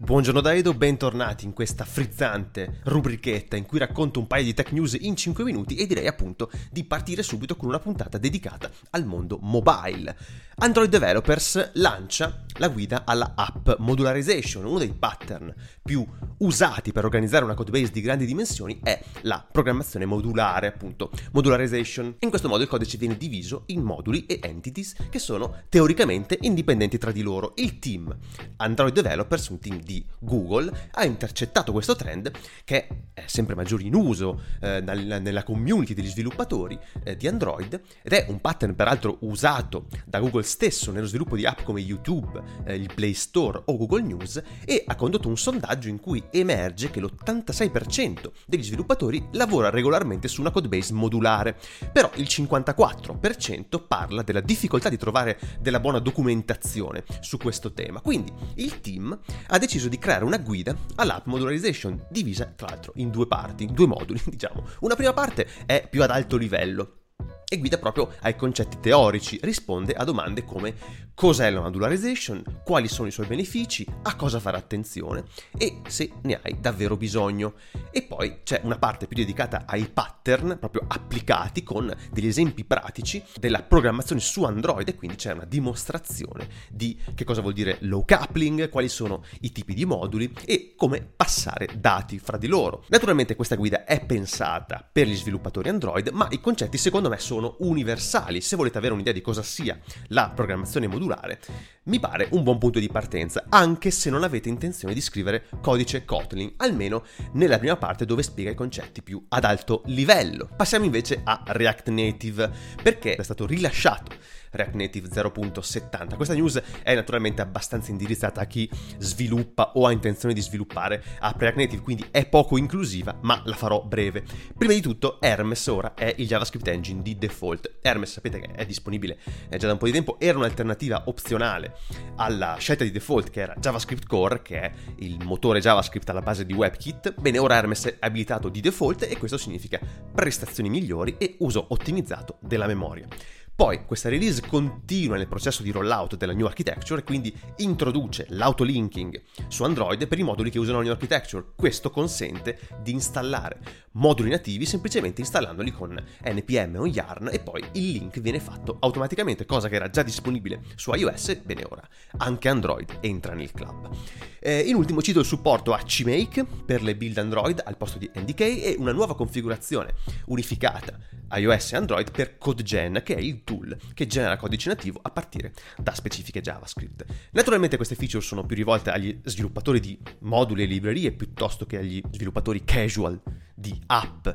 Buongiorno da bentornati in questa frizzante rubrichetta in cui racconto un paio di tech news in 5 minuti e direi appunto di partire subito con una puntata dedicata al mondo mobile. Android Developers lancia la guida alla app modularization, uno dei pattern più usati per organizzare una codebase di grandi dimensioni è la programmazione modulare, appunto, modularization. In questo modo il codice viene diviso in moduli e entities che sono teoricamente indipendenti tra di loro. Il team Android Developers, un team di Google, ha intercettato questo trend che è sempre maggiore in uso eh, nella community degli sviluppatori eh, di Android ed è un pattern peraltro usato da Google stesso nello sviluppo di app come YouTube, eh, il Play Store o Google News e ha condotto un sondaggio in cui emerge che l'86% degli sviluppatori lavora regolarmente su una codebase modulare, però il 54% parla della difficoltà di trovare della buona documentazione su questo tema. Quindi il team ha deciso di creare una guida all'app modularization divisa tra l'altro in due parti, in due moduli, diciamo. Una prima parte è più ad alto livello, e guida proprio ai concetti teorici, risponde a domande come cos'è la modularization, quali sono i suoi benefici, a cosa fare attenzione e se ne hai davvero bisogno. E poi c'è una parte più dedicata ai pattern proprio applicati con degli esempi pratici della programmazione su Android e quindi c'è una dimostrazione di che cosa vuol dire low coupling, quali sono i tipi di moduli e come passare dati fra di loro. Naturalmente questa guida è pensata per gli sviluppatori Android, ma i concetti secondo me sono sono universali. Se volete avere un'idea di cosa sia la programmazione modulare, mi pare un buon punto di partenza, anche se non avete intenzione di scrivere codice Kotlin, almeno nella prima parte dove spiega i concetti più ad alto livello. Passiamo invece a React Native, perché è stato rilasciato React Native 0.70. Questa news è naturalmente abbastanza indirizzata a chi sviluppa o ha intenzione di sviluppare app React Native, quindi è poco inclusiva, ma la farò breve. Prima di tutto, Hermes ora è il JavaScript engine di default. Hermes sapete che è disponibile già da un po' di tempo, era un'alternativa opzionale alla scelta di default che era JavaScript Core, che è il motore JavaScript alla base di WebKit. Bene, ora Hermes è abilitato di default e questo significa prestazioni migliori e uso ottimizzato della memoria. Poi questa release continua nel processo di rollout della new architecture e quindi introduce l'autolinking su Android per i moduli che usano la new architecture. Questo consente di installare moduli nativi semplicemente installandoli con npm o yarn e poi il link viene fatto automaticamente, cosa che era già disponibile su iOS, bene ora anche Android entra nel club. Eh, in ultimo cito il supporto a CMake per le build Android al posto di NDK e una nuova configurazione unificata iOS e Android per CodeGen, che è il tool che genera codice nativo a partire da specifiche JavaScript. Naturalmente queste feature sono più rivolte agli sviluppatori di moduli e librerie piuttosto che agli sviluppatori casual di app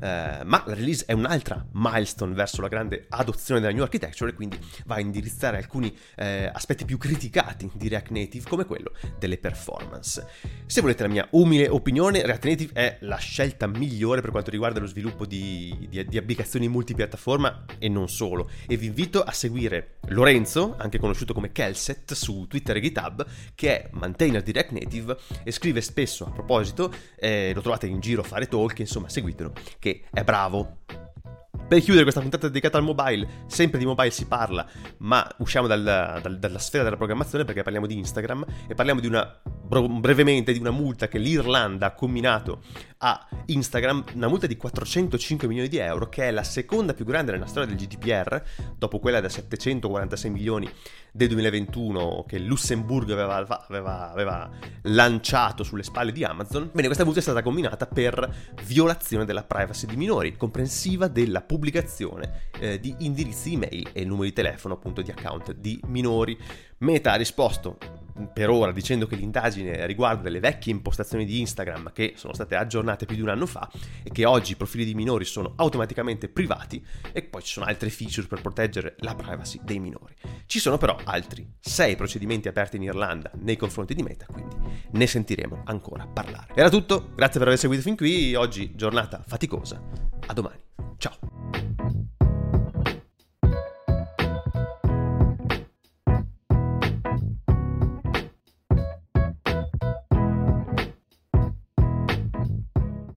eh, ma la release è un'altra milestone verso la grande adozione della new architecture e quindi va a indirizzare alcuni eh, aspetti più criticati di React Native come quello delle performance. Se volete la mia umile opinione, React Native è la scelta migliore per quanto riguarda lo sviluppo di, di, di applicazioni multipiattaforma e non solo e vi invito a seguire Lorenzo, anche conosciuto come Kelset, su Twitter e GitHub, che è maintainer di React Native e scrive spesso a proposito, eh, lo trovate in giro a fare talk, insomma seguitelo, che è bravo. Per chiudere questa puntata dedicata al mobile, sempre di mobile si parla, ma usciamo dal, dal, dalla sfera della programmazione perché parliamo di Instagram e parliamo di una, brevemente di una multa che l'Irlanda ha combinato a Instagram, una multa di 405 milioni di euro, che è la seconda più grande nella storia del GDPR, dopo quella da 746 milioni del 2021 che Lussemburgo aveva, aveva, aveva, lanciato sulle spalle di Amazon. Bene, questa multa è stata combinata per violazione della privacy di minori, comprensiva della pubblicazione eh, di indirizzi email e numeri di telefono appunto di account di minori. Meta ha risposto per ora dicendo che l'indagine riguarda delle vecchie impostazioni di Instagram che sono state aggiornate più di un anno fa e che oggi i profili di minori sono automaticamente privati e poi ci sono altre feature per proteggere la privacy dei minori. Ci sono però altri sei procedimenti aperti in Irlanda nei confronti di Meta, quindi ne sentiremo ancora parlare. Era tutto, grazie per aver seguito fin qui, oggi giornata faticosa, a domani, ciao!